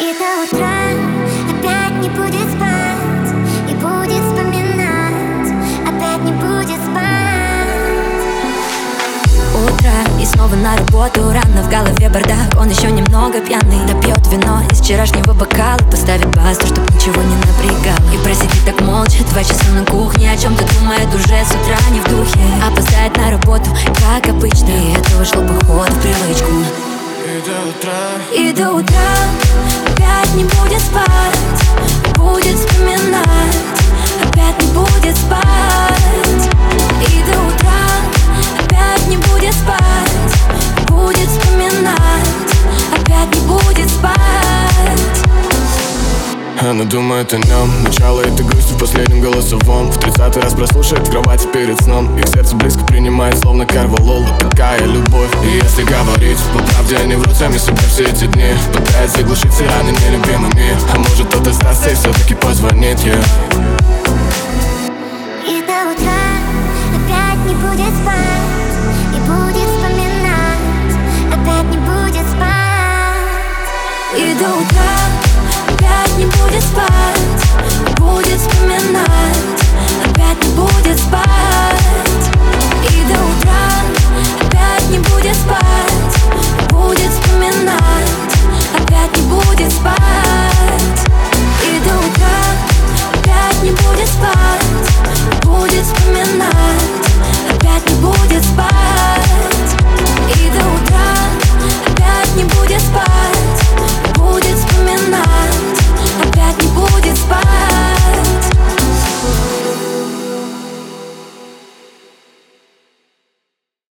И до утра опять не будет спать И будет вспоминать, опять не будет спать. Утро и снова на работу Рано в голове бардак, он еще немного пьяный Допьет вино из вчерашнего бокала. Поставит басту, чтоб ничего не напрягал И просидит так молча два часа на кухне. О чем-то думает уже с утра не в духе. Опоздает на работу, как обычно. И это вошло бы ход в привычку. И до утра. И до утра не будет спать Будет вспоминать, опять не будет спать. И до утра опять не будет спать Будет вспоминать, опять не будет спать. Она думает о нем Начало этой грусти в последнем голосовом. В тридцатый раз прослушает в кровати перед сном Их сердце близко принимает, словно карвалола Такая любовь. И если говорить по правде, они врут сами себе все эти дни. Пытаются заглушить все раны нелюбимыми. А может кто-то сдастся и все-таки позвонит ей И до утра опять не будет спать. И будет вспоминать, опять не будет спать. И до утра не опять не будет спать